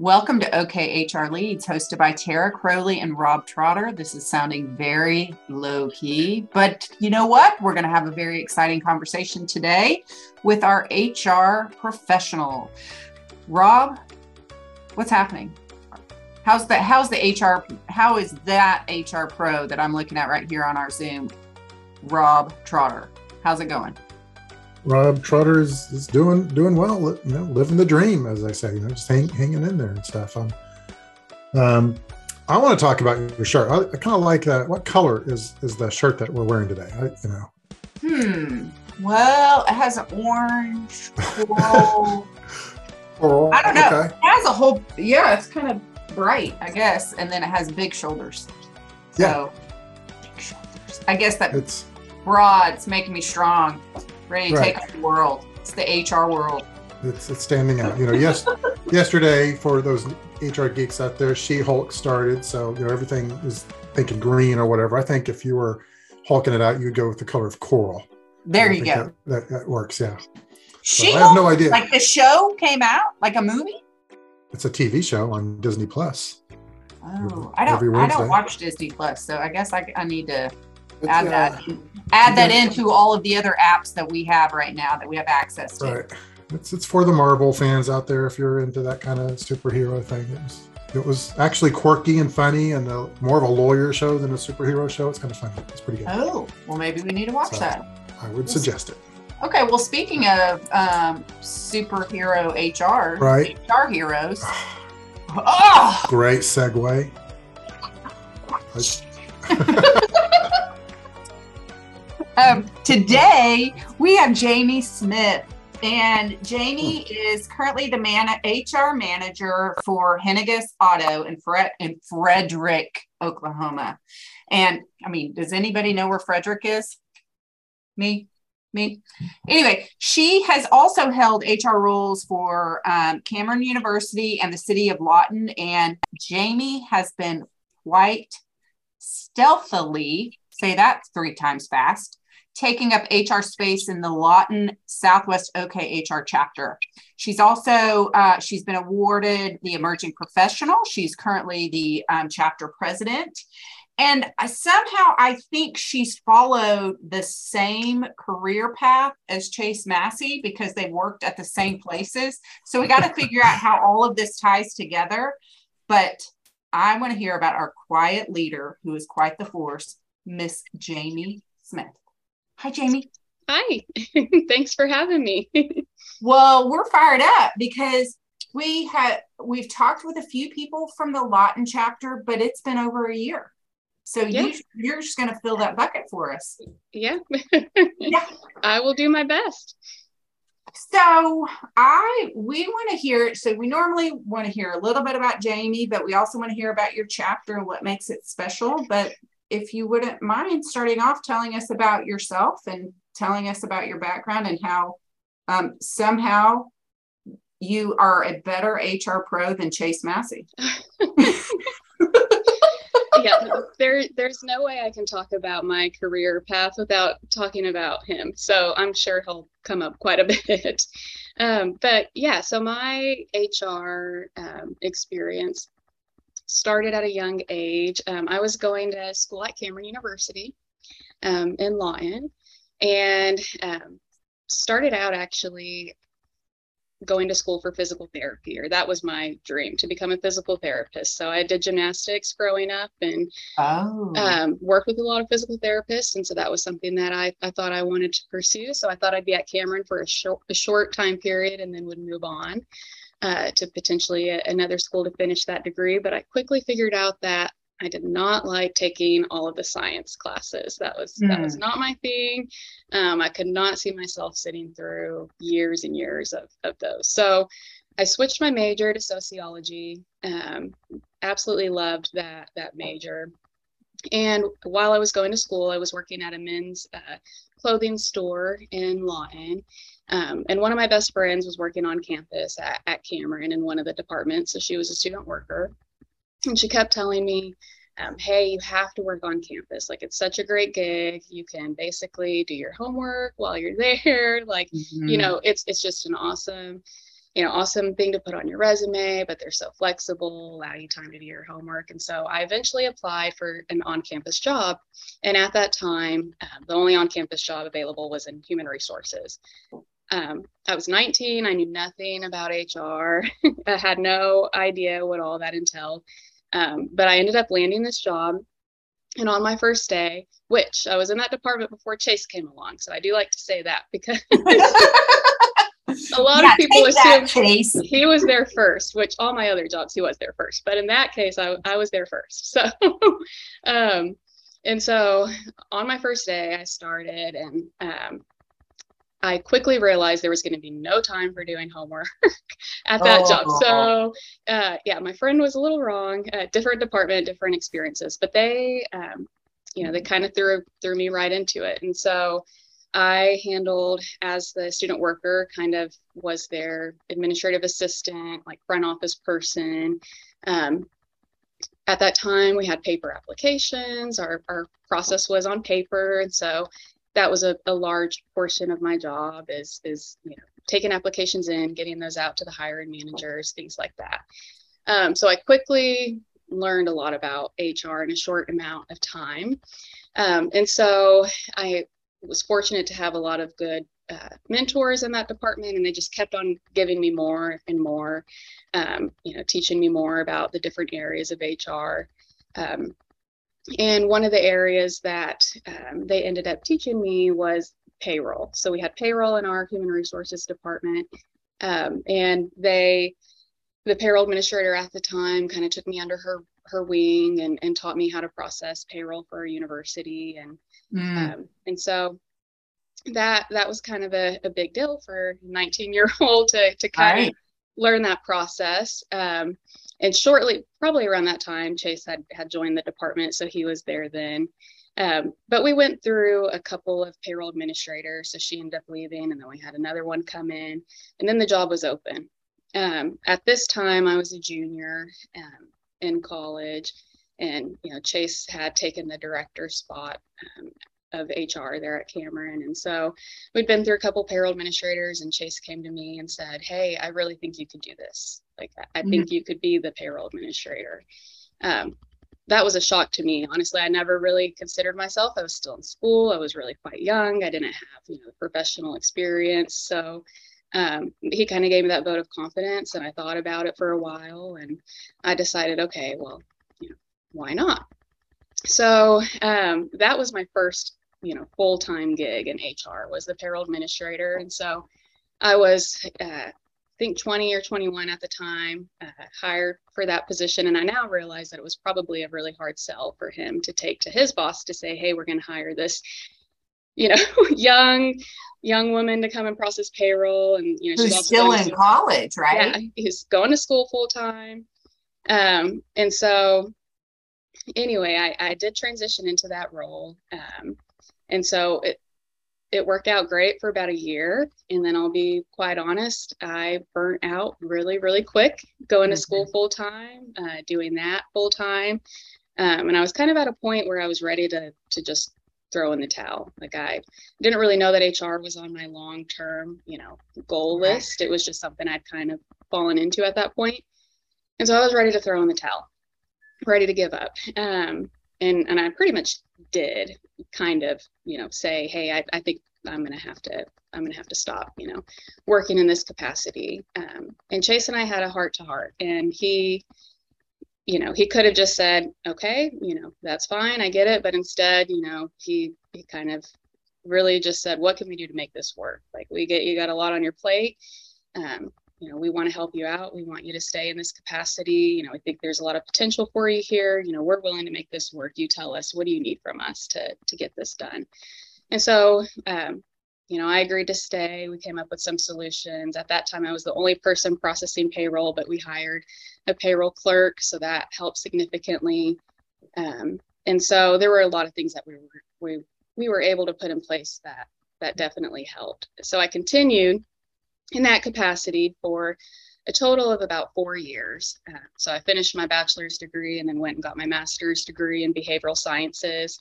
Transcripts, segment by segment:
Welcome to OKHR Leads, hosted by Tara Crowley and Rob Trotter. This is sounding very low key, but you know what? We're going to have a very exciting conversation today with our HR professional. Rob, what's happening? How's the how's the HR how is that HR pro that I'm looking at right here on our Zoom? Rob Trotter. How's it going? Rob Trotter is, is doing doing well, you know, living the dream, as I say, you know, just hang, hanging in there and stuff. Um, um, I want to talk about your shirt. I, I kind of like that. What color is is the shirt that we're wearing today? I, you know. Hmm. Well, it has an orange coral. coral. I don't know. Okay. It has a whole. Yeah, it's kind of bright, I guess, and then it has big shoulders. So, yeah. Big shoulders. I guess that it's broad. It's making me strong ready to right. take on the world. It's the HR world. It's, it's standing out. You know, yes, yesterday for those HR geeks out there, She Hulk started, so you know everything is thinking green or whatever. I think if you were hulking it out, you'd go with the color of coral. There you go. That, that, that, works. Yeah. She. So I have no idea. Like the show came out, like a movie. It's a TV show on Disney Plus. Oh, I don't. I don't watch Disney Plus, so I guess I, I need to add uh, that add that into all of the other apps that we have right now that we have access to. Right. It's it's for the Marvel fans out there if you're into that kind of superhero thing. It was, it was actually quirky and funny and a, more of a lawyer show than a superhero show. It's kind of funny. It's pretty good. Oh, well, maybe we need to watch so that. I would suggest it. Okay, well, speaking of um, superhero HR, right? HR heroes. oh! Great segue. Um, today we have Jamie Smith, and Jamie is currently the man HR manager for Henniges Auto in, Fre- in Frederick, Oklahoma. And I mean, does anybody know where Frederick is? Me, me. Anyway, she has also held HR roles for um, Cameron University and the city of Lawton. And Jamie has been quite stealthily, say that three times fast, taking up HR space in the Lawton Southwest OKHR chapter. She's also uh, she's been awarded the Emerging Professional. She's currently the um, chapter president, and somehow I think she's followed the same career path as Chase Massey because they worked at the same places. So we got to figure out how all of this ties together. But I want to hear about our quiet leader, who is quite the force, Miss Jamie Smith. Hi, Jamie. Hi. Thanks for having me. well, we're fired up because we had we've talked with a few people from the Lawton chapter, but it's been over a year. So yeah. you you're just going to fill that bucket for us. Yeah. yeah. I will do my best. So I we want to hear so we normally want to hear a little bit about Jamie, but we also want to hear about your chapter and what makes it special. But if you wouldn't mind starting off telling us about yourself and telling us about your background and how um, somehow you are a better HR pro than Chase Massey. yeah, there, there's no way I can talk about my career path without talking about him. So I'm sure he'll come up quite a bit. Um, but yeah, so my HR um, experience started at a young age. Um, I was going to school at Cameron University um, in Lawton and um, started out actually going to school for physical therapy, or that was my dream to become a physical therapist. So I did gymnastics growing up and oh. um, worked with a lot of physical therapists. And so that was something that I, I thought I wanted to pursue. So I thought I'd be at Cameron for a short, a short time period and then would move on uh, to potentially a, another school to finish that degree. But I quickly figured out that I did not like taking all of the science classes. That was mm. that was hmm. not my thing. Um, I could not see myself sitting through years and years of, of those. So I switched my major to sociology. Um, absolutely loved that that major. And while I was going to school, I was working at a men's uh, clothing store in Lawton. Um, and one of my best friends was working on campus at, at Cameron in one of the departments. So she was a student worker. And she kept telling me, um, hey, you have to work on campus. Like, it's such a great gig. You can basically do your homework while you're there. Like, mm-hmm. you know, it's it's just an awesome you know, awesome thing to put on your resume, but they're so flexible, allow you time to do your homework. And so I eventually applied for an on campus job. And at that time, um, the only on campus job available was in human resources. Um, I was 19, I knew nothing about HR, I had no idea what all that entailed. Um, but I ended up landing this job. And on my first day, which I was in that department before Chase came along. So I do like to say that because a lot yeah, of people assume case. he was there first, which all my other jobs he was there first. But in that case, I, I was there first. So, um, and so on my first day, I started and um, I quickly realized there was going to be no time for doing homework at that oh. job. So, uh, yeah, my friend was a little wrong. Uh, different department, different experiences, but they, um, you know, they kind of threw threw me right into it. And so, I handled as the student worker, kind of was their administrative assistant, like front office person. Um, at that time, we had paper applications. Our, our process was on paper. And so that was a, a large portion of my job is, is, you know, taking applications in, getting those out to the hiring managers, things like that. Um, so I quickly learned a lot about HR in a short amount of time. Um, and so I was fortunate to have a lot of good uh, mentors in that department, and they just kept on giving me more and more, um, you know, teaching me more about the different areas of HR. Um, and one of the areas that um, they ended up teaching me was payroll. So we had payroll in our human resources department, um, and they, the payroll administrator at the time, kind of took me under her her wing and, and taught me how to process payroll for a university and Mm. Um, and so that that was kind of a, a big deal for 19 year old to, to kind right. of learn that process. Um, and shortly, probably around that time, Chase had, had joined the department. So he was there then. Um, but we went through a couple of payroll administrators. So she ended up leaving, and then we had another one come in, and then the job was open. Um, at this time, I was a junior um, in college, and you know Chase had taken the director spot um, of HR there at Cameron, and so we'd been through a couple payroll administrators, and Chase came to me and said, "Hey, I really think you could do this. Like, I, mm-hmm. think you could be the payroll administrator." Um, that was a shock to me. Honestly, I never really considered myself. I was still in school. I was really quite young. I didn't have you know professional experience, so. Um, he kind of gave me that vote of confidence and I thought about it for a while and I decided, okay, well, you know, why not? So um, that was my first, you know, full time gig in HR was the payroll administrator, and so I was, uh, I think, 20 or 21 at the time, uh, hired for that position, and I now realize that it was probably a really hard sell for him to take to his boss to say, "Hey, we're going to hire this." You know, young, young woman to come and process payroll, and you know, she's still in college, right? Yeah, he's going to school full time, um, and so anyway, I, I did transition into that role. Um, and so it, it worked out great for about a year. And then I'll be quite honest, I burnt out really, really quick going to school mm-hmm. full time, uh, doing that full time. Um, and I was kind of at a point where I was ready to, to just throw in the towel. Like I didn't really know that HR was on my long term, you know, goal list. It was just something I'd kind of fallen into at that point. And so I was ready to throw in the towel ready to give up. Um, and, and I pretty much did kind of, you know, say, Hey, I, I think I'm going to have to, I'm going to have to stop, you know, working in this capacity. Um, and Chase and I had a heart to heart and he, you know, he could have just said, okay, you know, that's fine. I get it. But instead, you know, he, he kind of really just said, what can we do to make this work? Like we get, you got a lot on your plate. Um, you know, we want to help you out. We want you to stay in this capacity. You know, we think there's a lot of potential for you here. You know, we're willing to make this work. You tell us, what do you need from us to, to get this done? And so, um, you know, I agreed to stay. We came up with some solutions. At that time, I was the only person processing payroll, but we hired a payroll clerk. So that helped significantly. Um, and so there were a lot of things that we were, we, we were able to put in place that, that definitely helped. So I continued in that capacity for a total of about four years. Uh, so I finished my bachelor's degree and then went and got my master's degree in behavioral sciences.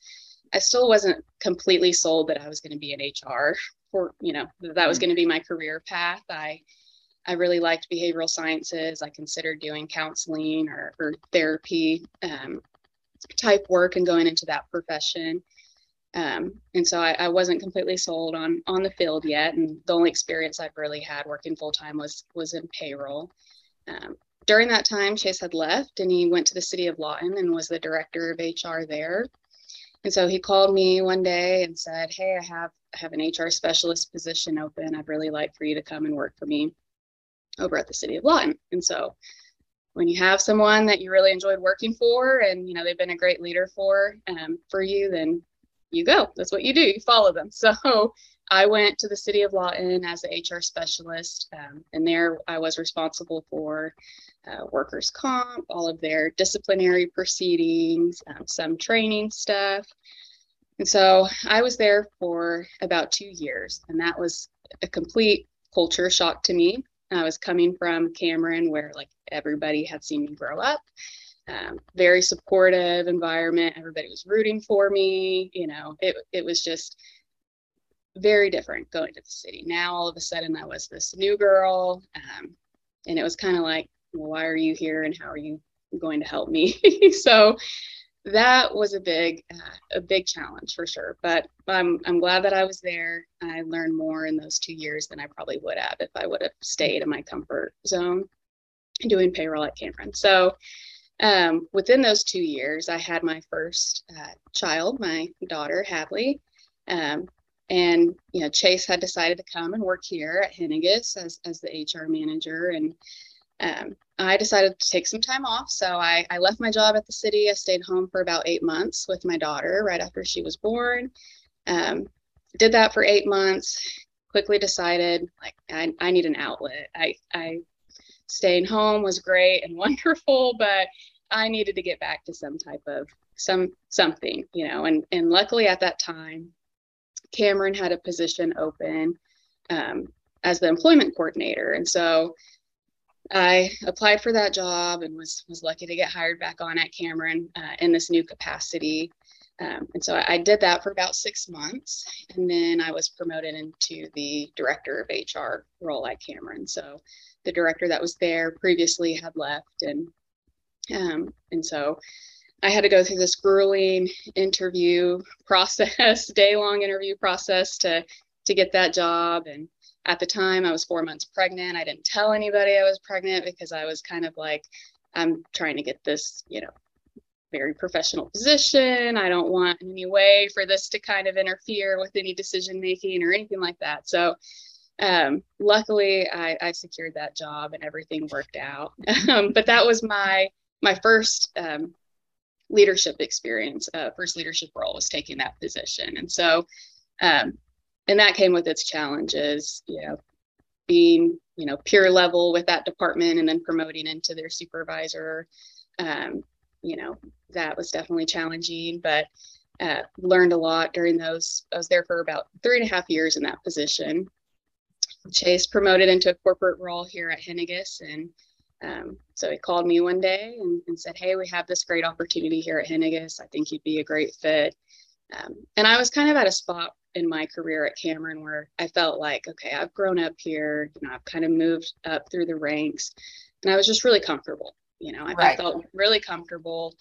I still wasn't completely sold that I was going to be in HR for, you know, that was mm. going to be my career path. I I really liked behavioral sciences. I considered doing counseling or, or therapy um, type work and going into that profession. Um, and so I, I, wasn't completely sold on on the field yet. And the only experience I've really had working full time was was in payroll. Um, during that time, Chase had left and he went to the city of Lawton and was the director of HR there. And so he called me one day and said, "Hey, I have I have an HR specialist position open. I'd really like for you to come and work for me over at the city of Lawton." And so when you have someone that you really enjoyed working for and you know they've been a great leader for um, for you then you go that's what you do you follow them so i went to the city of lawton as an hr specialist um, and there i was responsible for uh, workers comp all of their disciplinary proceedings um, some training stuff and so i was there for about two years and that was a complete culture shock to me i was coming from cameron where like everybody had seen me grow up um, very supportive environment. Everybody was rooting for me. You know, it, it was just very different going to the city. Now, all of a sudden, I was this new girl. Um, and it was kind of like, well, why are you here and how are you going to help me? so that was a big, uh, a big challenge for sure. But I'm, I'm glad that I was there. I learned more in those two years than I probably would have if I would have stayed in my comfort zone doing payroll at Cameron. So um, within those two years, I had my first uh, child, my daughter Hadley, um, and you know Chase had decided to come and work here at Henniges as as the HR manager, and um, I decided to take some time off. So I, I left my job at the city. I stayed home for about eight months with my daughter right after she was born. Um, did that for eight months. Quickly decided like I, I need an outlet. I I staying home was great and wonderful, but I needed to get back to some type of some something, you know, and and luckily at that time, Cameron had a position open um, as the employment coordinator, and so I applied for that job and was was lucky to get hired back on at Cameron uh, in this new capacity. Um, and so I, I did that for about six months, and then I was promoted into the director of HR role at Cameron. So the director that was there previously had left, and um, and so I had to go through this grueling interview process, day long interview process to to get that job. And at the time, I was four months pregnant. I didn't tell anybody I was pregnant because I was kind of like, I'm trying to get this, you know, very professional position. I don't want any way for this to kind of interfere with any decision making or anything like that. So um, luckily I, I, secured that job and everything worked out. Um, but that was my my first um, leadership experience, uh, first leadership role was taking that position. And so, um, and that came with its challenges, you know, being, you know, peer level with that department and then promoting into their supervisor. Um, you know, that was definitely challenging, but uh, learned a lot during those. I was there for about three and a half years in that position. Chase promoted into a corporate role here at Henniges and um, so he called me one day and, and, said, Hey, we have this great opportunity here at Henniges. I think you'd be a great fit. Um, and I was kind of at a spot in my career at Cameron where I felt like, okay, I've grown up here, you know, I've kind of moved up through the ranks and I was just really comfortable. You know, I, right. I felt really comfortable.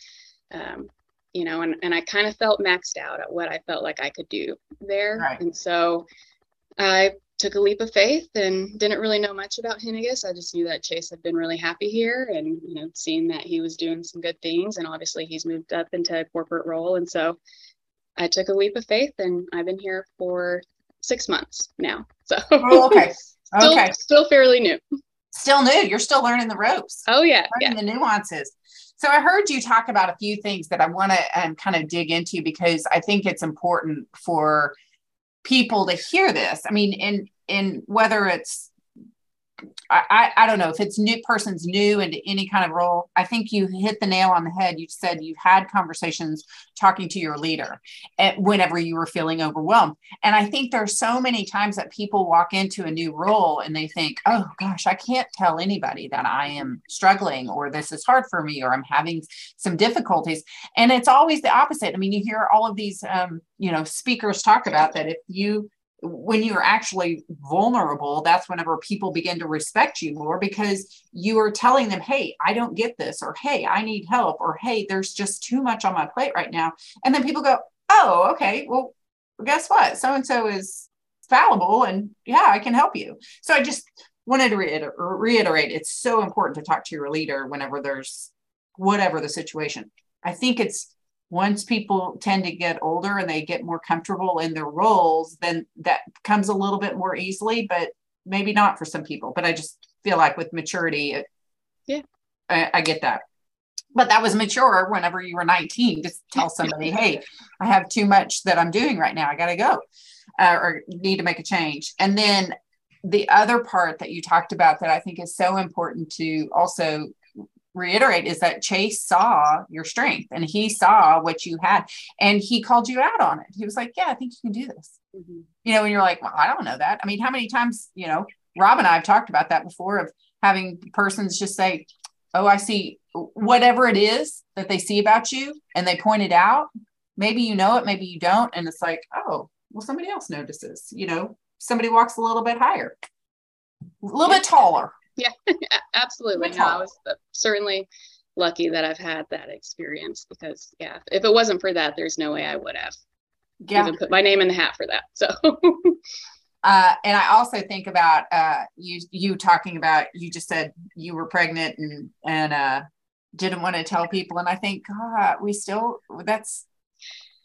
Um, you know, and, and I kind of felt maxed out at what I felt like I could do there. Right. And so I took a leap of faith and didn't really know much about Henniges. I just knew that Chase had been really happy here and, you know, seeing that he was doing some good things. And obviously he's moved up into a corporate role. And so I took a leap of faith and I've been here for six months now. So oh, okay. still, okay. Still fairly new. Still new. You're still learning the ropes. Oh yeah. Learning yeah. the nuances. So I heard you talk about a few things that I want to um, kind of dig into because I think it's important for people to hear this. I mean, in in whether it's I, I don't know if it's new person's new into any kind of role. I think you hit the nail on the head. You said you had conversations talking to your leader at, whenever you were feeling overwhelmed. And I think there's so many times that people walk into a new role and they think, oh gosh, I can't tell anybody that I am struggling or this is hard for me or I'm having some difficulties. And it's always the opposite. I mean, you hear all of these, um, you know, speakers talk about that if you when you're actually vulnerable, that's whenever people begin to respect you more because you are telling them, Hey, I don't get this, or Hey, I need help, or Hey, there's just too much on my plate right now. And then people go, Oh, okay. Well, guess what? So and so is fallible and yeah, I can help you. So I just wanted to reiter- reiterate it's so important to talk to your leader whenever there's whatever the situation. I think it's once people tend to get older and they get more comfortable in their roles, then that comes a little bit more easily, but maybe not for some people. But I just feel like with maturity, it, yeah, I, I get that. But that was mature whenever you were 19 to tell somebody, hey, I have too much that I'm doing right now. I got to go uh, or need to make a change. And then the other part that you talked about that I think is so important to also reiterate is that Chase saw your strength and he saw what you had and he called you out on it. He was like, Yeah, I think you can do this. Mm-hmm. You know, and you're like, Well, I don't know that. I mean, how many times, you know, Rob and I have talked about that before of having persons just say, Oh, I see whatever it is that they see about you and they point it out. Maybe you know it, maybe you don't. And it's like, Oh, well, somebody else notices, you know, somebody walks a little bit higher, a little bit taller yeah, absolutely. No, I was uh, certainly lucky that I've had that experience because yeah, if it wasn't for that, there's no way I would have yeah. even put my name in the hat for that. So uh, and I also think about uh, you you talking about you just said you were pregnant and and uh, didn't want to tell people and I think God we still that's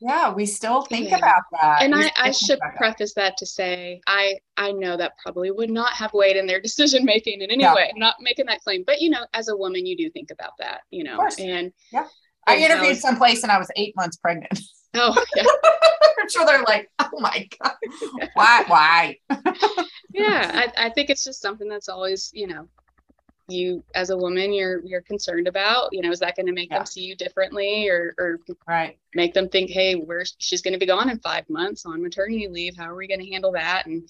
yeah we still think yeah. about that and i, I should preface that. that. to say i i know that probably would not have weight in their decision making in any yeah. way I'm not making that claim but you know as a woman you do think about that you know and yeah i interviewed was, someplace and i was eight months pregnant oh yeah i'm sure they're like oh my god why why yeah I, I think it's just something that's always you know you as a woman you're you're concerned about you know is that going to make yeah. them see you differently or or right. make them think hey where she's going to be gone in five months on maternity leave. How are we going to handle that? And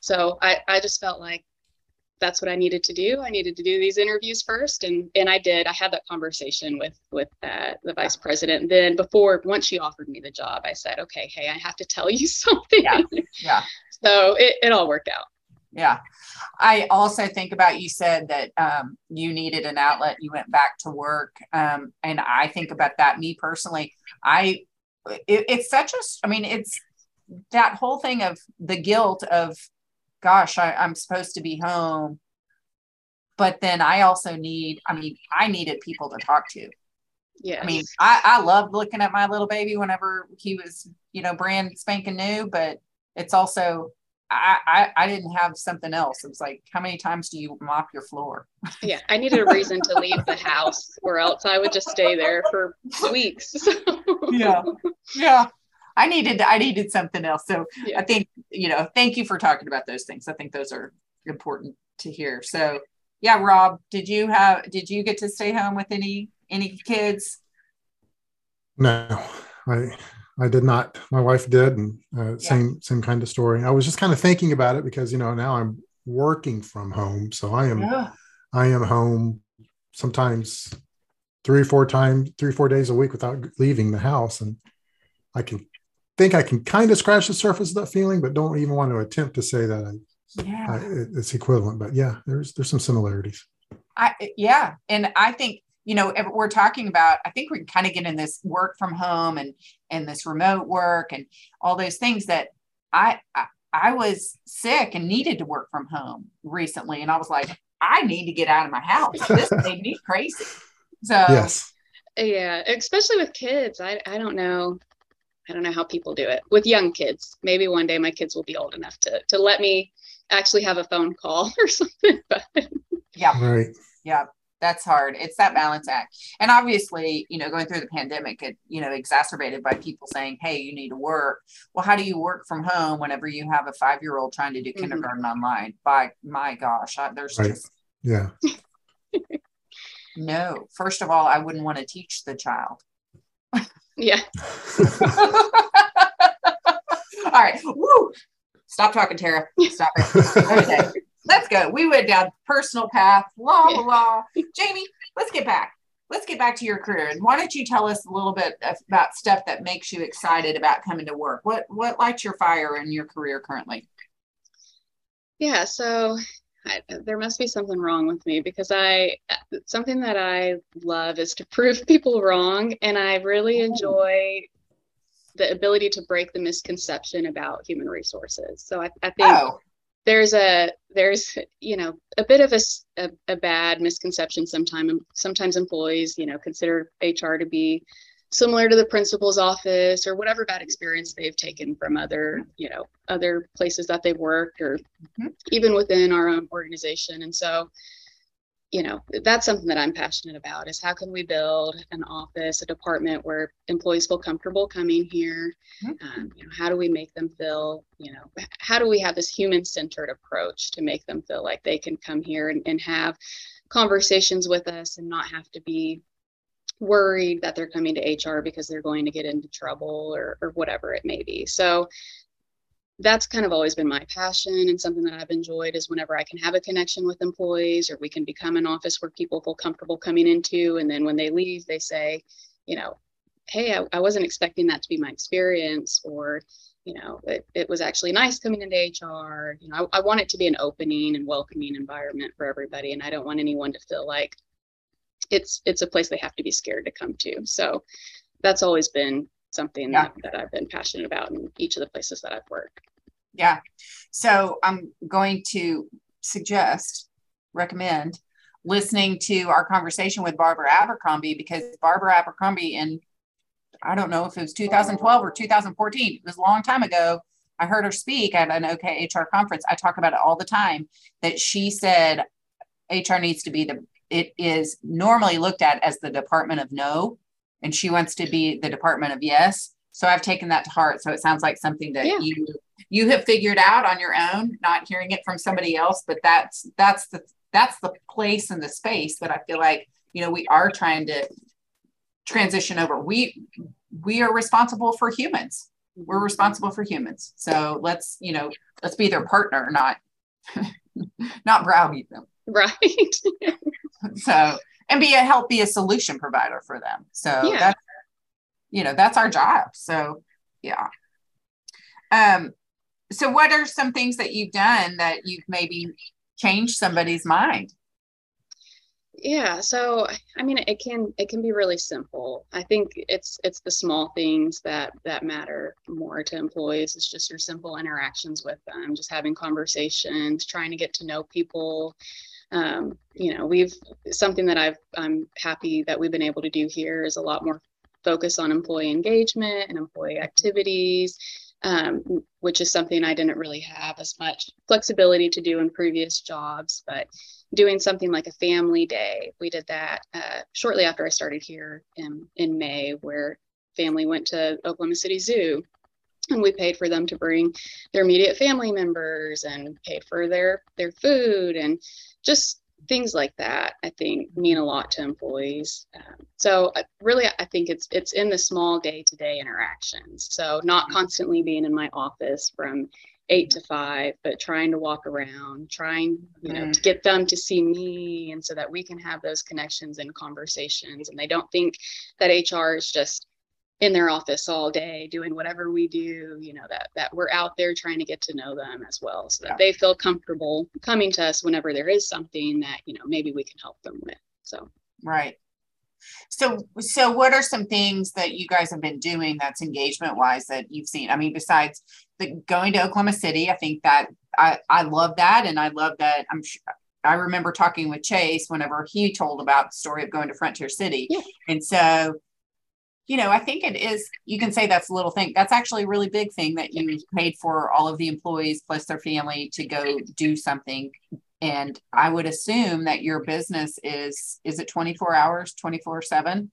so i i just felt like that's what i needed to do. I needed to do these interviews first and and i did. I had that conversation with with uh, the vice president. And then before once she offered me the job i said okay hey i have to tell you something. Yeah. Yeah. So it, it all worked out yeah. I also think about you said that um, you needed an outlet, you went back to work. Um, and I think about that. Me personally, I, it, it's such a, I mean, it's that whole thing of the guilt of, gosh, I, I'm supposed to be home. But then I also need, I mean, I needed people to talk to. Yeah. I mean, I, I loved looking at my little baby whenever he was, you know, brand spanking new, but it's also I, I, I didn't have something else. It was like, how many times do you mop your floor? Yeah, I needed a reason to leave the house, or else I would just stay there for weeks. yeah, yeah. I needed I needed something else. So yeah. I think you know, thank you for talking about those things. I think those are important to hear. So yeah, Rob, did you have did you get to stay home with any any kids? No, I I did not. My wife did, and uh, yeah. same same kind of story. I was just kind of thinking about it because you know now I'm working from home, so I am yeah. I am home sometimes three or four times, three or four days a week without leaving the house, and I can think I can kind of scratch the surface of that feeling, but don't even want to attempt to say that I, yeah. I, it's equivalent. But yeah, there's there's some similarities. I yeah, and I think you know we're talking about i think we kind of get in this work from home and and this remote work and all those things that I, I i was sick and needed to work from home recently and i was like i need to get out of my house. This made me crazy. So yes. Yeah especially with kids i i don't know i don't know how people do it. With young kids maybe one day my kids will be old enough to to let me actually have a phone call or something but yeah. Right. Yeah that's hard. It's that balance act. And obviously you know going through the pandemic it you know exacerbated by people saying hey you need to work. Well how do you work from home whenever you have a five year old trying to do mm-hmm. kindergarten online? By my gosh I, there's right. just yeah. No. First of all i wouldn't want to teach the child. Yeah. All right. Woo! stop talking tara. Stop it. Okay let's go. We went down personal path, la la la. Jamie, let's get back. let's get back to your career. And why don't you tell us a little bit about stuff that makes you excited about coming to work? What what lights your fire in your career currently? Yeah, so I, there must be something wrong with me because I something that I love is to prove people wrong, and I really oh. enjoy the ability to break the misconception about human resources. So I, I think oh. There's a there's you know a bit of a, a, a bad misconception sometimes sometimes employees you know consider HR to be similar to the principal's office or whatever bad experience they've taken from other you know other places that they've worked or mm-hmm. even within our own organization and so you know that's something that i'm passionate about is how can we build an office a department where employees feel comfortable coming here mm-hmm. um, you know how do we make them feel you know how do we have this human centered approach to make them feel like they can come here and, and have conversations with us and not have to be worried that they're coming to hr because they're going to get into trouble or, or whatever it may be so that's kind of always been my passion and something that I've enjoyed is whenever I can have a connection with employees or we can become an office where people feel comfortable coming into. And then when they leave, they say, you know, hey, I, I wasn't expecting that to be my experience or, you know, it, it was actually nice coming into HR. You know, I, I want it to be an opening and welcoming environment for everybody. And I don't want anyone to feel like it's it's a place they have to be scared to come to. So that's always been something yeah. that, that I've been passionate about in each of the places that I've worked. Yeah. So I'm going to suggest, recommend listening to our conversation with Barbara Abercrombie because Barbara Abercrombie in I don't know if it was 2012 or 2014, it was a long time ago. I heard her speak at an OK HR conference. I talk about it all the time that she said HR needs to be the it is normally looked at as the department of no and she wants to be the department of yes. So i've taken that to heart. So it sounds like something that yeah. you you have figured out on your own not hearing it from somebody else but that's that's the that's the place and the space that i feel like you know we are trying to transition over. We we are responsible for humans. We're mm-hmm. responsible for humans. So let's you know let's be their partner not not browbeat them. Right. So and be a help be a solution provider for them. So yeah. that's you know that's our job. So yeah. Um, so what are some things that you've done that you've maybe changed somebody's mind? yeah so i mean it can it can be really simple i think it's it's the small things that that matter more to employees it's just your simple interactions with them just having conversations trying to get to know people um, you know, we've something that I've I'm happy that we've been able to do here is a lot more focus on employee engagement and employee activities, um, which is something I didn't really have as much flexibility to do in previous jobs. But doing something like a family day, we did that uh, shortly after I started here in in May, where family went to Oklahoma City Zoo and we paid for them to bring their immediate family members and paid for their their food and just things like that i think mean a lot to employees. Um, so uh, really i think it's it's in the small day-to-day interactions. So not constantly being in my office from eight to five but trying to walk around trying you know mm. to get them to see me and so that we can have those connections and conversations. And they don't think that hr is just in their office all day doing whatever we do you know that that we're out there trying to get to know them as well so that yeah. they feel comfortable coming to us whenever there is something that you know maybe we can help them with so right so so what are some things that you guys have been doing that's engagement wise that you've seen i mean besides the going to oklahoma city i think that i i love that and i love that i'm sure I remember talking with Chase whenever he told about the story of going to Frontier City. Yeah. And so you know, I think it is, you can say that's a little thing. That's actually a really big thing that you paid for all of the employees plus their family to go do something. And I would assume that your business is, is it 24 hours, 24 seven?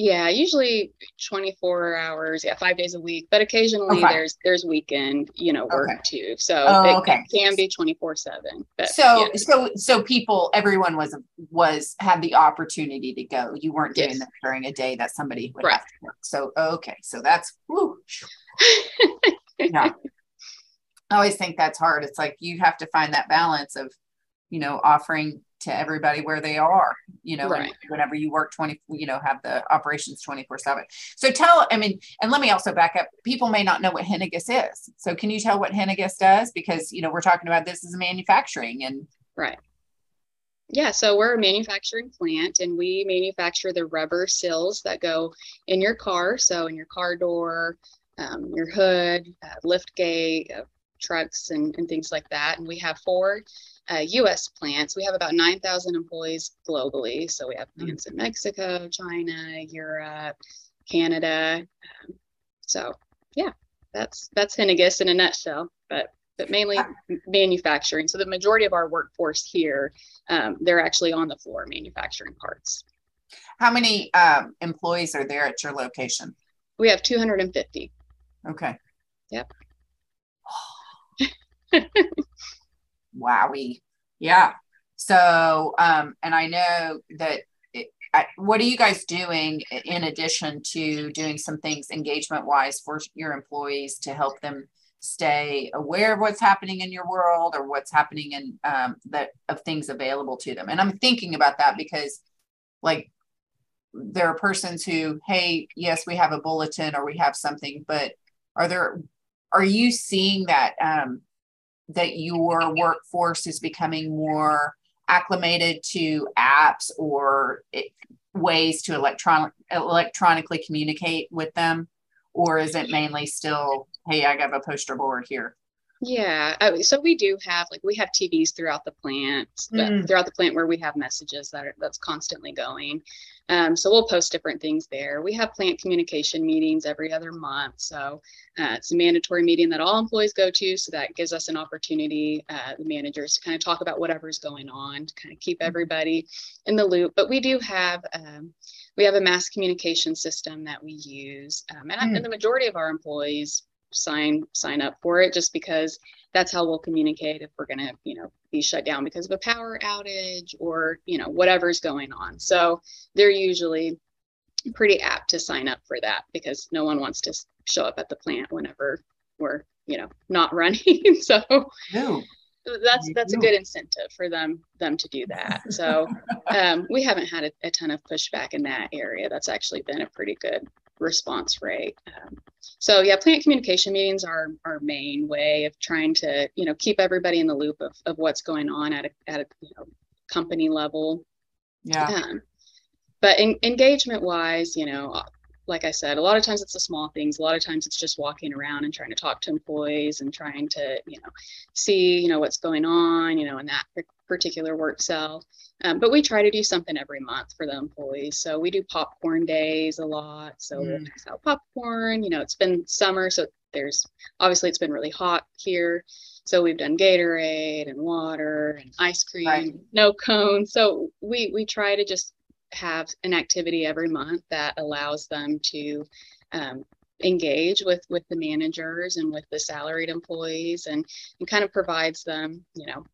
Yeah, usually 24 hours, yeah, five days a week, but occasionally okay. there's there's weekend, you know, work okay. too. So oh, it, okay. it, can be 24 seven. So yeah. so so people, everyone was was had the opportunity to go. You weren't doing yes. that during a day that somebody would have to work. So okay, so that's whew. yeah. I always think that's hard. It's like you have to find that balance of, you know, offering to everybody where they are, you know, Right. whenever you work 20, you know, have the operations 24 seven. So tell, I mean, and let me also back up. People may not know what Henniges is. So can you tell what Henniges does? Because, you know, we're talking about this as a manufacturing and Right. Yeah, so we're a manufacturing plant and we manufacture the rubber sills that go in your car. So in your car door, um, your hood, uh, lift gate, uh, trucks, and, and things like that. And we have four uh, US plants. We have about 9,000 employees globally. So we have Mm. plants in Mexico, China, Europe, Canada. Um, so yeah, that's that's Henniges in a nutshell. But but mainly Ah. manufacturing. So the majority of our workforce here, um, they're actually on the floor manufacturing parts. how many um, employees are there at your location? We have 250. Okay. Yep. Wowie. Yeah. So, um, and I know that it, I, what are you guys doing in addition to doing some things engagement wise for your employees to help them stay aware of what's happening in your world or what's happening in um, that of things available to them? And I'm thinking about that because, like, there are persons who, hey, yes, we have a bulletin or we have something, but are there, are you seeing that um, that your workforce is becoming more acclimated to apps or it, ways to electronic electronically communicate with them or is it mainly still hey i got a poster board here Yeah, so we do have like we have TVs throughout the plant, Mm. throughout the plant where we have messages that are that's constantly going. Um, so we'll post different things there. We have plant communication meetings every other month. So uh, it's a mandatory meeting that all employees go to. So that gives us an opportunity, uh, the managers, to kind of talk about whatever's going on, to kind of keep everybody in the loop. But we do have um, we have a mass communication system that we use, um, and, I- Mm. and the majority of our employees sign sign up for it just because that's how we'll communicate if we're going to you know be shut down because of a power outage or you know whatever's going on. So they're usually pretty apt to sign up for that because no one wants to show up at the plant whenever we're you know not running. So Ooh, that's that's a good incentive for them them to do that. So um, we haven't had a, a ton of pushback in that area. That's actually been a pretty good response rate. Um, so yeah plant communication meetings are our main way of trying to you know keep everybody in the loop of, of what's going on at a, at a you know company level. Yeah. Um, but in, engagement wise, you know, like I said, a lot of times it's the small things. A lot of times it's just walking around and trying to talk to employees and trying to, you know, see, you know, what's going on, you know, in that particular work cell. Um, but we try to do something every month for the employees. So we do popcorn days a lot. So we'll Mm. pass out popcorn. You know, it's been summer, so there's obviously it's been really hot here. So we've done Gatorade and water and ice cream, Right. no cones. So we we try to just have an activity every month that allows them to um, engage with with the managers and with the salaried employees and, and kind of provides them you know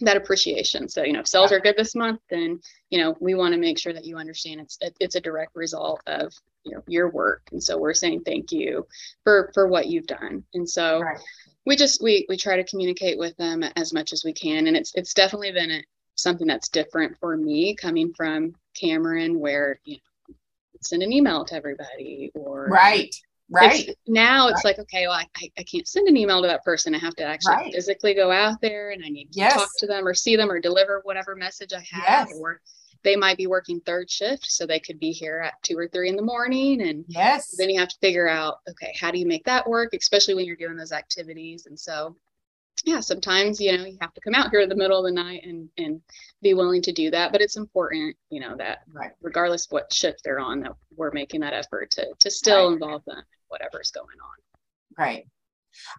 that appreciation. So you know if sales are good this month then you know we want to make sure that you understand it's it- it's a direct result of you know your work. And so we're saying thank you for for what you've done. And so right. we just we we try to communicate with them as much as we can. And it's it's definitely been a, something that's different for me coming from cameron where you know send an email to everybody or right right. it's, now it's like okay well I, I can't send an email to that person. I have to actually Right. physically go out there and i need to talk to them or see them or deliver whatever message i have Yes. or they might be working third shift so they could be here at two or three in the morning and yes. then you have to figure out okay how do you make that work especially when you're doing those activities. And so yeah sometimes you know you have to come out here in the middle of the night and and be willing to do that but it's important you know that right. regardless of what shift they're on that we're making that effort to to still Right. involve them in whatever's going on. Right.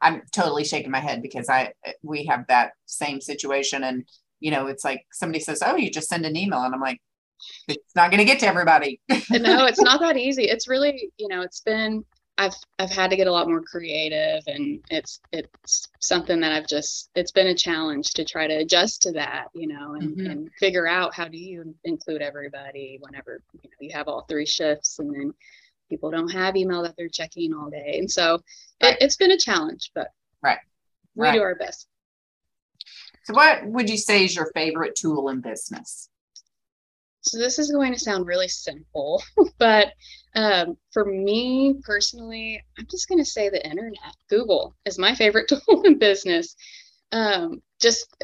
I'm totally shaking my head because i we have that same situation and you know it's like somebody says oh you just send an email and i'm like it's not going to get to everybody. No it's not that easy. It's really you know it's been i've i've had to get a lot more creative and it's it's something that i've just it's been a challenge to try to adjust to that you know and, Mhm. and figure out how do you include everybody whenever you know you have all three shifts and then people don't have email that they're checking all day and so Right. it, it's been a challenge but Right. we Right. do our best So, what would you say is your favorite tool in business? So, this is going to sound really simple, but um, for me personally, I'm just going to say the internet. Google is my favorite tool in business. Um, just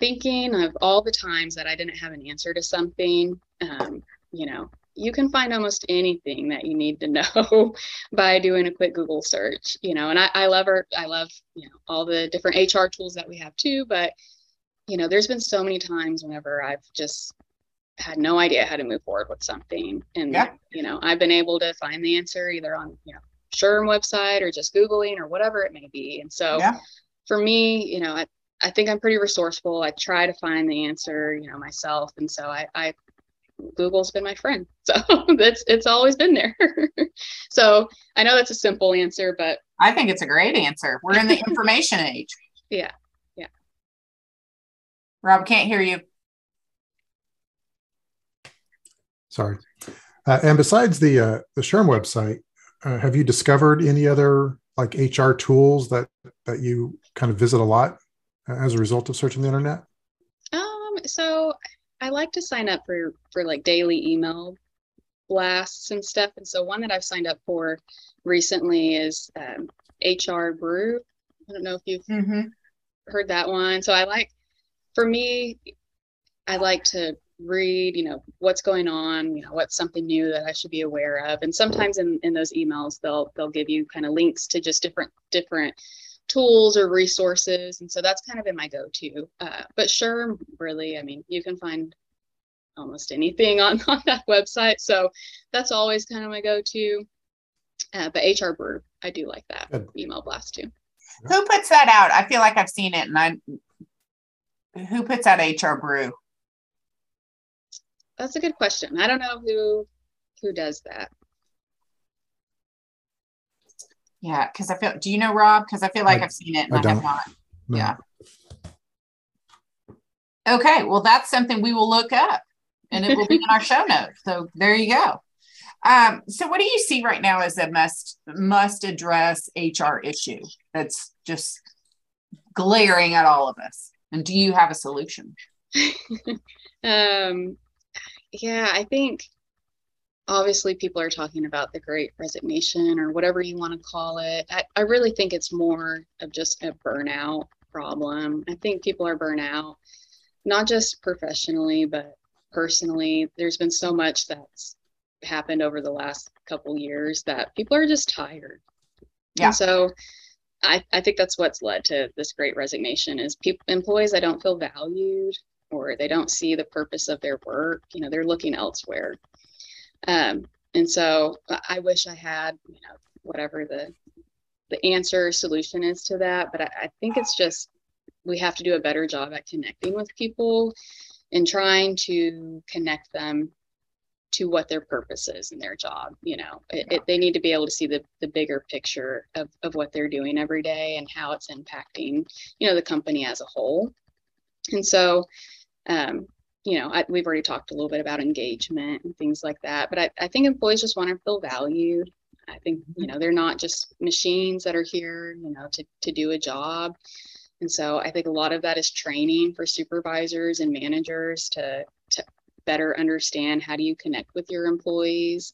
thinking of all the times that I didn't have an answer to something, um, you know, you can find almost anything that you need to know by doing a quick Google search, you know, and I, I love her. I love, you know, all the different HR tools that we have too, but you know, there's been so many times whenever I've just had no idea how to move forward with something. And, yeah. you know, I've been able to find the answer either on, you know, SHRM website or just Googling or whatever it may be. And so yeah. for me, you know, I, I think I'm pretty resourceful. I try to find the answer, you know, myself. And so I, I Google's been my friend. So that's it's always been there. so I know that's a simple answer, but I think it's a great answer. We're in the information age. Yeah. Yeah. Rob can't hear you. Sorry. Uh, and besides the uh, the SHRM website, uh, have you discovered any other like HR tools that that you kind of visit a lot as a result of searching the internet? Um, so I like to sign up for for like daily email blasts and stuff. And so one that I've signed up for recently is um, HR Brew. I don't know if you've mm-hmm. heard that one. So I like, for me, I like to read, you know, what's going on, you know, what's something new that I should be aware of. And sometimes in, in those emails, they'll they'll give you kind of links to just different different tools or resources. And so that's kind of in my go-to. Uh, but sure, really, I mean, you can find almost anything on, on that website. So that's always kind of my go-to. Uh, but HR Brew, I do like that Good. email blast too. Who puts that out? I feel like I've seen it and I who puts out HR Brew? That's a good question. I don't know who who does that. Yeah, because I feel. Do you know Rob? Because I feel like I, have seen it and I, I have not. No. Yeah. Okay, well, that's something we will look up, and it will be in our show notes. So there you go. Um, so, what do you see right now as a must must address HR issue that's just glaring at all of us? And do you have a solution? um, yeah, I think obviously people are talking about the great resignation or whatever you want to call it. I, I really think it's more of just a burnout problem. I think people are burnout, not just professionally, but personally. There's been so much that's happened over the last couple years that people are just tired. Yeah. And so I, I think that's what's led to this great resignation is people employees I don't feel valued or they don't see the purpose of their work, you know, they're looking elsewhere. Um, and so I wish I had, you know, whatever the the answer solution is to that. But I, I think it's just we have to do a better job at connecting with people and trying to connect them to what their purpose is in their job you know it, it, they need to be able to see the, the bigger picture of, of what they're doing every day and how it's impacting you know the company as a whole and so um, you know, I, we've already talked a little bit about engagement and things like that, but I, I think employees just want to feel valued. I think, you know, they're not just machines that are here, you know, to, to do a job. And so I think a lot of that is training for supervisors and managers to, to better understand how do you connect with your employees?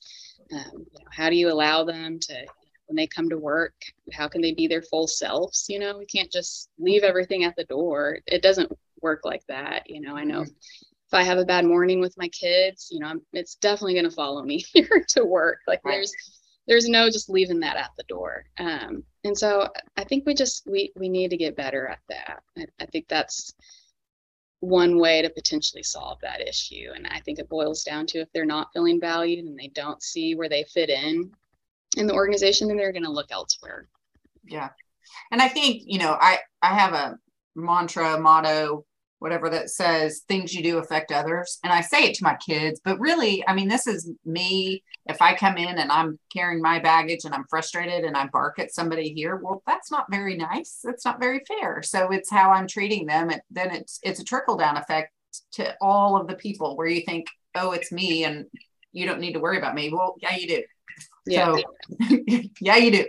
Um, you know, how do you allow them to, when they come to work, how can they be their full selves? You know, we can't just leave everything at the door. It doesn't work like that. You know, I know mm-hmm if I have a bad morning with my kids, you know, I'm, it's definitely going to follow me here to work. Like right. there's, there's no just leaving that at the door. Um, and so I think we just, we, we need to get better at that. I, I think that's one way to potentially solve that issue. And I think it boils down to if they're not feeling valued and they don't see where they fit in in the organization, then they're going to look elsewhere. Yeah. And I think, you know, I, I have a mantra, motto, whatever that says things you do affect others. And I say it to my kids, but really, I mean, this is me. If I come in and I'm carrying my baggage and I'm frustrated and I bark at somebody here, well, that's not very nice. That's not very fair. So it's how I'm treating them. It, then it's it's a trickle down effect to all of the people where you think, oh, it's me and you don't need to worry about me. Well, yeah, you do. Yeah. So, yeah, you do.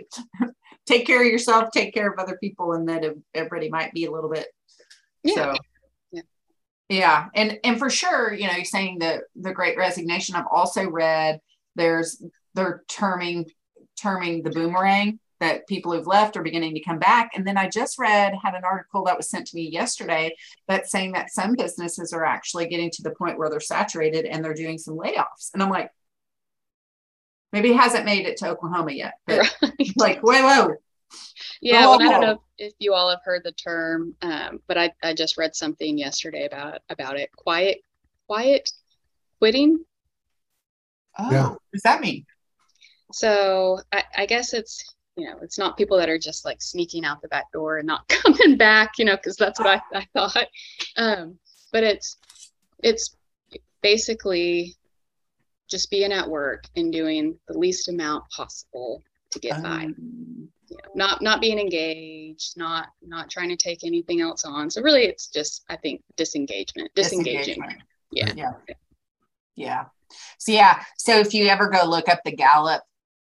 take care of yourself, take care of other people, and that everybody might be a little bit Yeah. So. Yeah. And and for sure, you know, you're saying the the great resignation. I've also read there's they're terming terming the boomerang that people who've left are beginning to come back. And then I just read, had an article that was sent to me yesterday that's saying that some businesses are actually getting to the point where they're saturated and they're doing some layoffs. And I'm like, maybe it hasn't made it to Oklahoma yet. But right. like, whoa, whoa. Yeah, well, I don't know if you all have heard the term, um, but I, I just read something yesterday about about it. Quiet, quiet quitting. Oh, yeah. what does that mean? So I, I guess it's you know it's not people that are just like sneaking out the back door and not coming back you know because that's what I, I thought um, but it's it's basically just being at work and doing the least amount possible to get um, by you know, not not being engaged not not trying to take anything else on so really it's just i think disengagement disengaging disengagement. yeah yeah yeah so yeah so if you ever go look up the gallup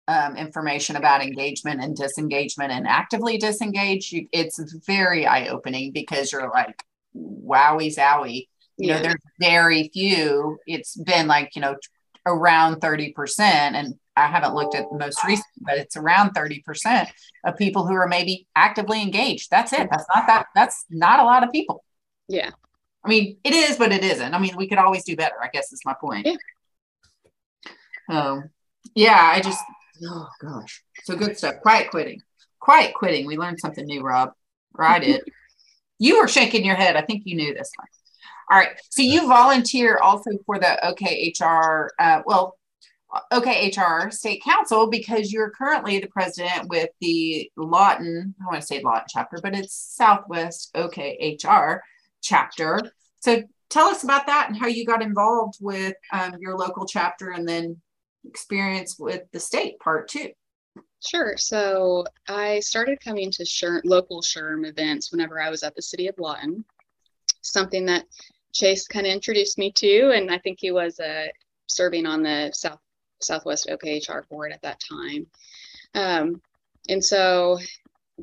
um, information about engagement and disengagement and actively disengaged, you, it's very eye opening because you're like, wowie zowie. You yeah. know, there's very few. It's been like, you know, around 30%. And I haven't looked at the most recent, but it's around 30% of people who are maybe actively engaged. That's it. That's not that, that's not a lot of people. Yeah. I mean, it is, but it isn't. I mean, we could always do better, I guess is my point. Yeah. Um, yeah, I just Oh gosh. So good stuff. Quiet quitting. Quiet quitting. We learned something new, Rob. Or I did. you were shaking your head. I think you knew this one. All right. So you volunteer also for the OKHR, uh, well, OKHR State Council because you're currently the president with the Lawton, I want to say Lawton chapter, but it's Southwest OKHR chapter. So tell us about that and how you got involved with um, your local chapter and then experience with the state part too. Sure. So I started coming to SHRM, local SHRM events whenever I was at the city of Lawton, something that Chase kind of introduced me to. And I think he was uh, serving on the South Southwest OKHR board at that time. Um, and so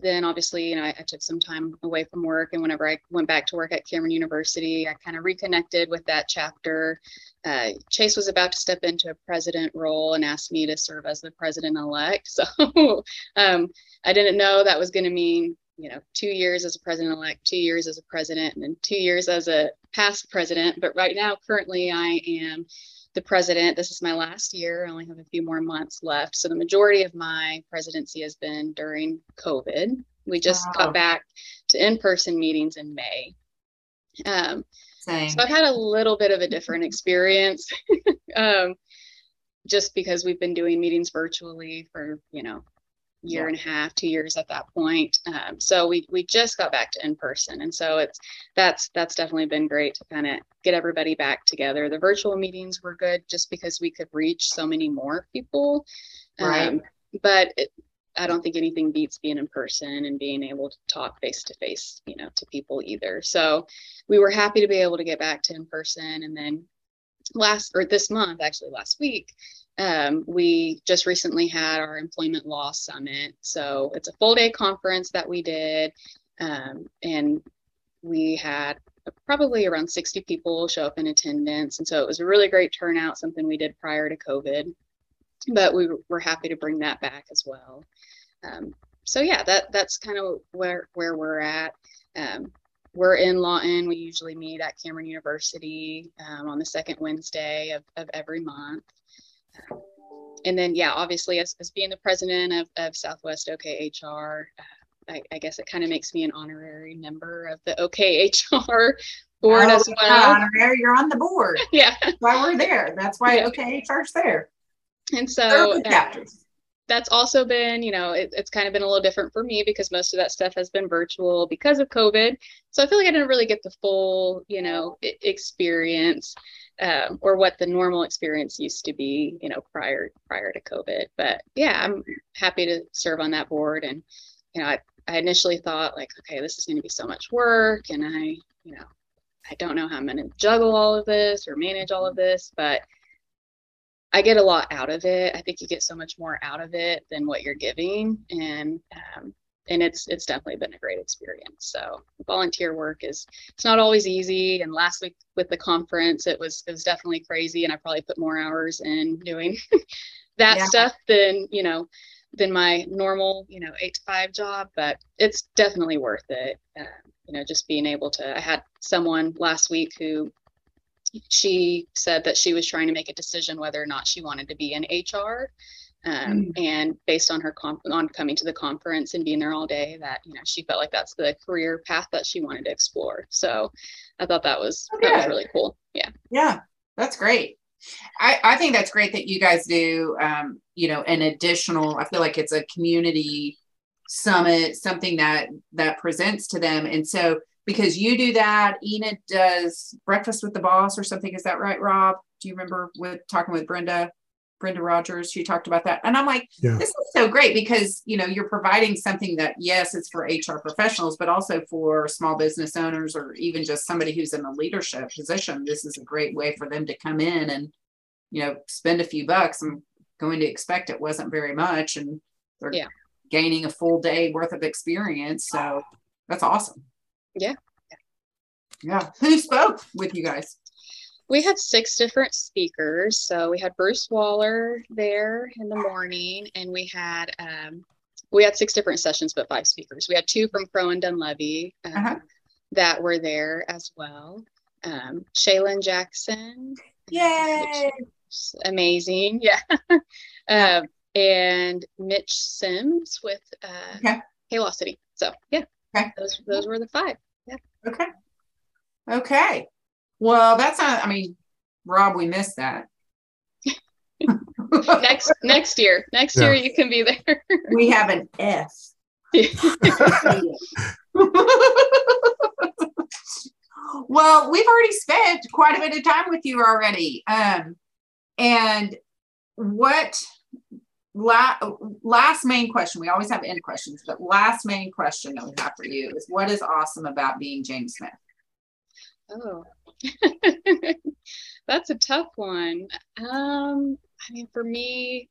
then obviously, you know, I, I, took some time away from work. And whenever I went back to work at Cameron University, I kind of reconnected with that chapter. Uh, Chase was about to step into a president role and asked me to serve as the president elect. So um, I didn't know that was going to mean, you know, two years as a president elect, two years as a president, and then two years as a past president. But right now, currently, I am the president. This is my last year. I only have a few more months left. So the majority of my presidency has been during COVID. We just wow. got back to in-person meetings in May. Um, so I've had a little bit of a different experience, um, just because we've been doing meetings virtually for you know year yeah. and a half, two years at that point. Um, so we we just got back to in person, and so it's that's that's definitely been great to kind of get everybody back together. The virtual meetings were good just because we could reach so many more people. Right. Um, but it, I don't think anything beats being in person and being able to talk face to face, you know, to people either. So we were happy to be able to get back to in person, and then last or this month, actually last week, um, we just recently had our employment law summit. So it's a full day conference that we did. Um, and we had probably around 60 people show up in attendance. And so it was a really great turnout, something we did prior to COVID. But we were happy to bring that back as well. Um, so yeah, that that's kind of where where we're at. Um, we're in Lawton. We usually meet at Cameron University um, on the second Wednesday of, of every month and then, yeah, obviously, as, as being the president of, of Southwest OKHR, uh, I, I, guess it kind of makes me an honorary member of the OKHR board oh, as well. Honorary, you're on the board. yeah. That's why we're there. That's why yeah. OKHR's there. And so, uh, that's also been, you know, it, it's kind of been a little different for me because most of that stuff has been virtual because of COVID. So I feel like I didn't really get the full, you know, experience um, or what the normal experience used to be, you know, prior prior to COVID. But yeah, I'm happy to serve on that board. And you know, I, I initially thought like, okay, this is going to be so much work, and I, you know, I don't know how I'm going to juggle all of this or manage all of this, but I get a lot out of it. I think you get so much more out of it than what you're giving, and um, and it's it's definitely been a great experience. So volunteer work is it's not always easy. And last week with the conference, it was it was definitely crazy, and I probably put more hours in doing that yeah. stuff than you know than my normal you know eight to five job. But it's definitely worth it. Uh, you know, just being able to. I had someone last week who she said that she was trying to make a decision whether or not she wanted to be in HR um, mm. And based on her comp- on coming to the conference and being there all day, that you know she felt like that's the career path that she wanted to explore. So I thought that was okay. that was really cool. Yeah. Yeah, that's great. I, I think that's great that you guys do um, you know an additional i feel like it's a community summit something that that presents to them and so because you do that enid does breakfast with the boss or something is that right rob do you remember with talking with brenda Brenda Rogers, she talked about that. And I'm like, yeah. this is so great because, you know, you're providing something that, yes, it's for HR professionals, but also for small business owners or even just somebody who's in a leadership position. This is a great way for them to come in and, you know, spend a few bucks. I'm going to expect it wasn't very much. And they're yeah. gaining a full day worth of experience. So that's awesome. Yeah. Yeah. Who spoke with you guys? We had six different speakers. So we had Bruce Waller there in the morning, and we had um, we had six different sessions, but five speakers. We had two from Crowe and Dunlevy um, uh-huh. that were there as well. Um, Shaylin Jackson, yay, amazing, yeah, uh, and Mitch Sims with uh, okay. Paylocity. So yeah, okay. those those were the five. Yeah. Okay. Okay. Well, that's not, I mean, Rob, we missed that. next next year. Next yeah. year you can be there. we have an S. well, we've already spent quite a bit of time with you already. Um, and what la- last main question, we always have end questions, but last main question that we have for you is what is awesome about being James Smith? Oh, That's a tough one. Um, I mean, for me,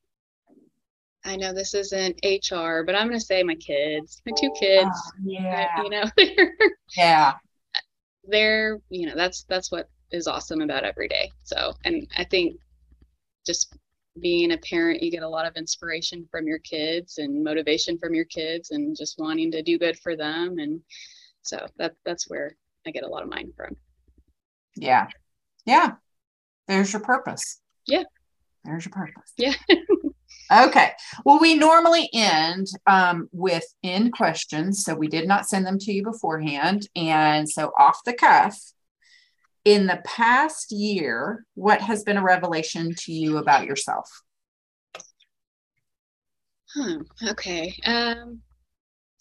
I know this isn't HR, but I'm going to say my kids, my two kids. Oh, yeah. I, you know, yeah. They're, you know, that's that's what is awesome about every day. So, and I think just being a parent, you get a lot of inspiration from your kids and motivation from your kids, and just wanting to do good for them. And so that that's where I get a lot of mine from. Yeah. Yeah. There's your purpose. Yeah. There's your purpose. Yeah. okay. Well, we normally end um, with end questions. So we did not send them to you beforehand. And so off the cuff, in the past year, what has been a revelation to you about yourself? Hmm. Okay. Um,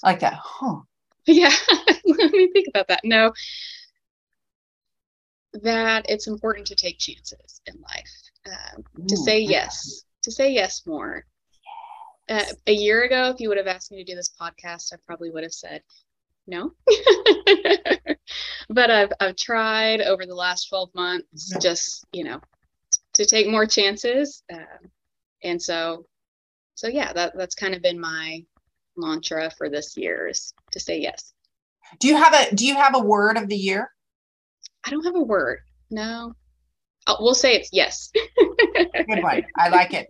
like that. Huh. Yeah. Let me think about that. No that it's important to take chances in life, um, to say yes, to say yes more. Uh, a year ago, if you would have asked me to do this podcast, I probably would have said no. but I've I've tried over the last 12 months, just you know, to take more chances, um, and so so yeah, that that's kind of been my mantra for this year is to say yes. Do you have a Do you have a word of the year? I don't have a word. No. Oh, we'll say it's yes. Good one. I like it.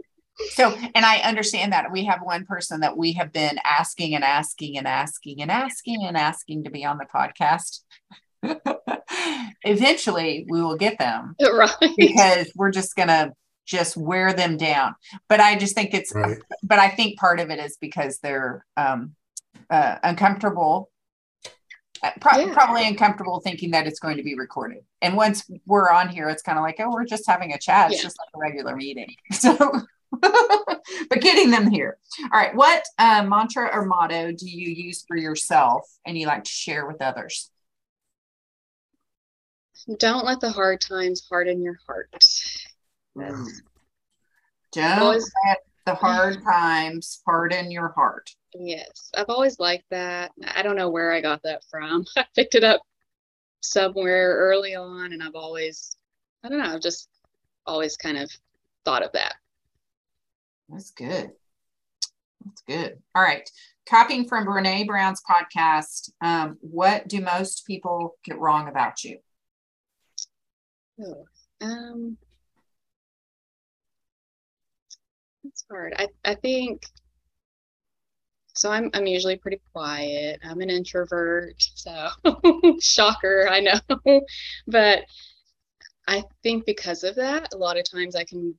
So, and I understand that we have one person that we have been asking and asking and asking and asking and asking to be on the podcast. Eventually, we will get them, right? Because we're just gonna just wear them down. But I just think it's, right. but I think part of it is because they're um, uh, uncomfortable Pro- yeah. probably uncomfortable thinking that it's going to be recorded. And once we're on here, it's kind of like, oh, we're just having a chat. It's yeah. just like a regular meeting. So, but getting them here. All right. What uh, mantra or motto do you use for yourself and you like to share with others? Don't let the hard times harden your heart. Mm. Don't let the hard times harden your heart. Yes, I've always liked that. I don't know where I got that from. I picked it up somewhere early on, and I've always, I don't know, I've just always kind of thought of that. That's good. That's good. All right. copying from Brene Brown's podcast, um, what do most people get wrong about you? Oh, um, it's hard. I, I think so I'm I'm usually pretty quiet. I'm an introvert, so shocker, I know. but I think because of that, a lot of times I can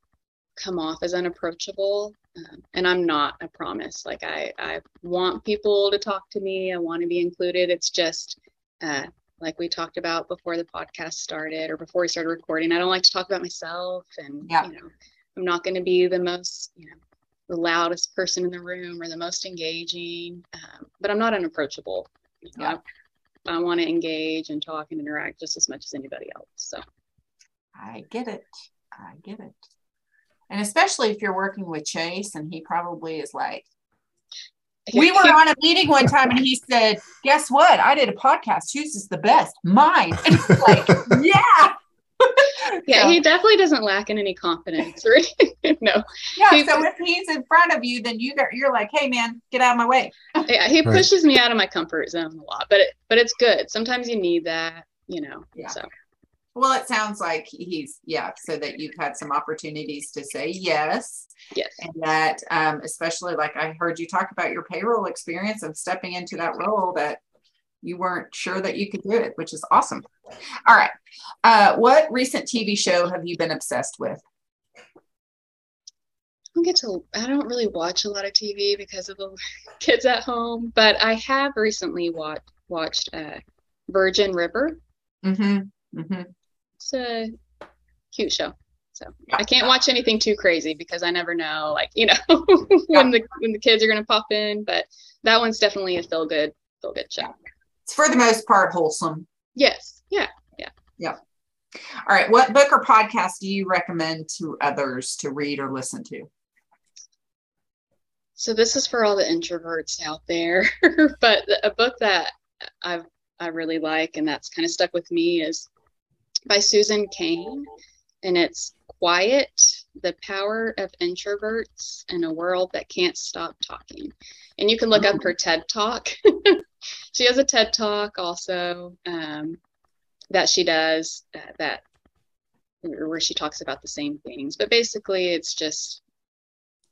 come off as unapproachable. Um, and I'm not, I promise. Like I, I want people to talk to me. I want to be included. It's just uh, like we talked about before the podcast started or before we started recording. I don't like to talk about myself, and yeah. you know, I'm not going to be the most, you know, the loudest person in the room or the most engaging, um, but I'm not unapproachable. You know, Yeah. I, I want to engage and talk and interact just as much as anybody else. So I get it. I get it. And especially if you're working with Chase, and he probably is like, we were on a meeting one time and he said, Guess what? I did a podcast. Whose is the best? Mine. And it's like, Yeah. yeah, So- he definitely doesn't lack in any confidence or no. Yeah. He- So if he's in front of you, then you got, you're like, Hey, man, get out of my way. Yeah, he Right. pushes me out of my comfort zone a lot, but it, but it's good. Sometimes you need that, you know. Yeah. So Well, it sounds like he's, yeah, so that you've had some opportunities to say yes. yes. And that, um, especially like I heard you talk about your payroll experience and stepping into that role that you weren't sure that you could do it, which is awesome. All right. Uh, what recent TV show have you been obsessed with? I don't get to I don't really watch a lot of TV because of the kids at home, but I have recently watched watched uh, Virgin River. Mm-hmm. Mm-hmm. It's a cute show. So I can't watch anything too crazy because I never know, like you know, when the when the kids are gonna pop in. But that one's definitely a feel good feel good show. It's for the most part wholesome. Yes, yeah. Yeah. Yeah. All right. What book or podcast do you recommend to others to read or listen to? So this is for all the introverts out there, but a book that I've I really like and that's kind of stuck with me is by Susan Cain, and it's Quiet: The Power of Introverts in a World That Can't Stop Talking. And you can look up oh. her TED Talk. she has a TED Talk also um, that she does uh, that where she talks about the same things, but basically it's just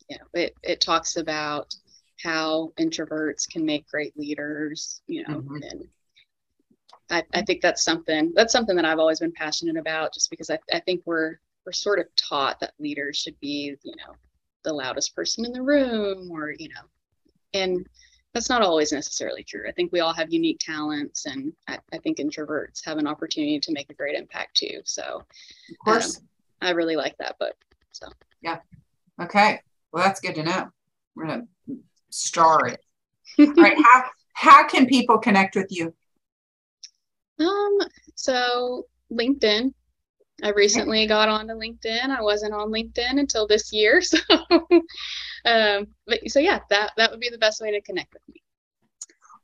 you know, it, it talks about how introverts can make great leaders, you know, Mhm. and I, I think that's something that's something that I've always been passionate about just because I, I think we're we're sort of taught that leaders should be, you know, the loudest person in the room or, you know, and that's not always necessarily true. I think we all have unique talents and I, I think introverts have an opportunity to make a great impact too. So Of course. I really like that book. So yeah. Okay. Well, that's good to know. We're gonna star it. All right. How how can people connect with you? Um, so LinkedIn. I recently got onto LinkedIn. I wasn't on LinkedIn until this year. So um, but so yeah, that that would be the best way to connect with me.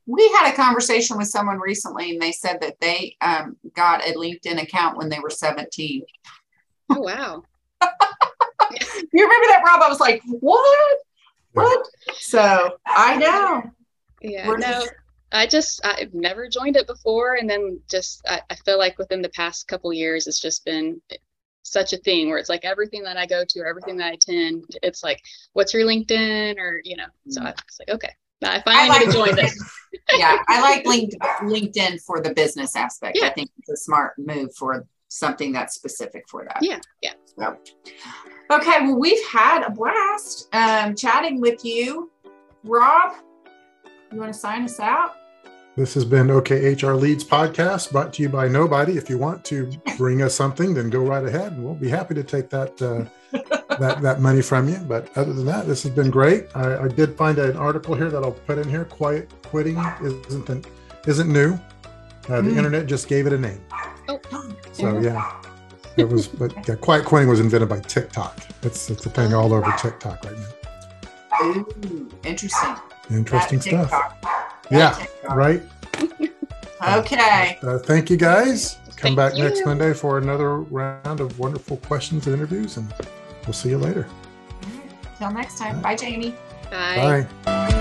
We had a conversation with someone recently, and they said that they um, got a LinkedIn account when they were 17. Oh wow. You remember that, Rob? I was like, what? What? So I know. Yeah, We're no, just- I just I've never joined it before, and then just I, I feel like within the past couple years, it's just been such a thing where it's like everything that I go to or everything that I attend, it's like, what's your LinkedIn or you know. So I was like, okay, I finally like- need to join this. Yeah, I like Link- LinkedIn for the business aspect. I think it's a smart move for something that's specific for that. Yeah, yeah. So, okay, well, we've had a blast um, chatting with you. Rob, you want to sign us out? This has been OKHR Leads podcast brought to you by Nobody. If you want to bring us something, then go right ahead and we'll be happy to take that uh, that, that money from you. But other than that, this has been great. I, I did find an article here that I'll put in here. Quiet quitting isn't an, isn't new. Uh, the Mm. internet just gave it a name. Oh, So yeah, it was. But yeah, quiet quitting was invented by TikTok. It's it's a thing all over TikTok right now. Ooh, interesting. Interesting That stuff. TikTok. That Yeah, right. Okay. Uh, thank you guys. Come Thank back next. Monday for another round of wonderful questions and interviews, and we'll see you later. Till next time. Bye, Jamie. Bye. Bye.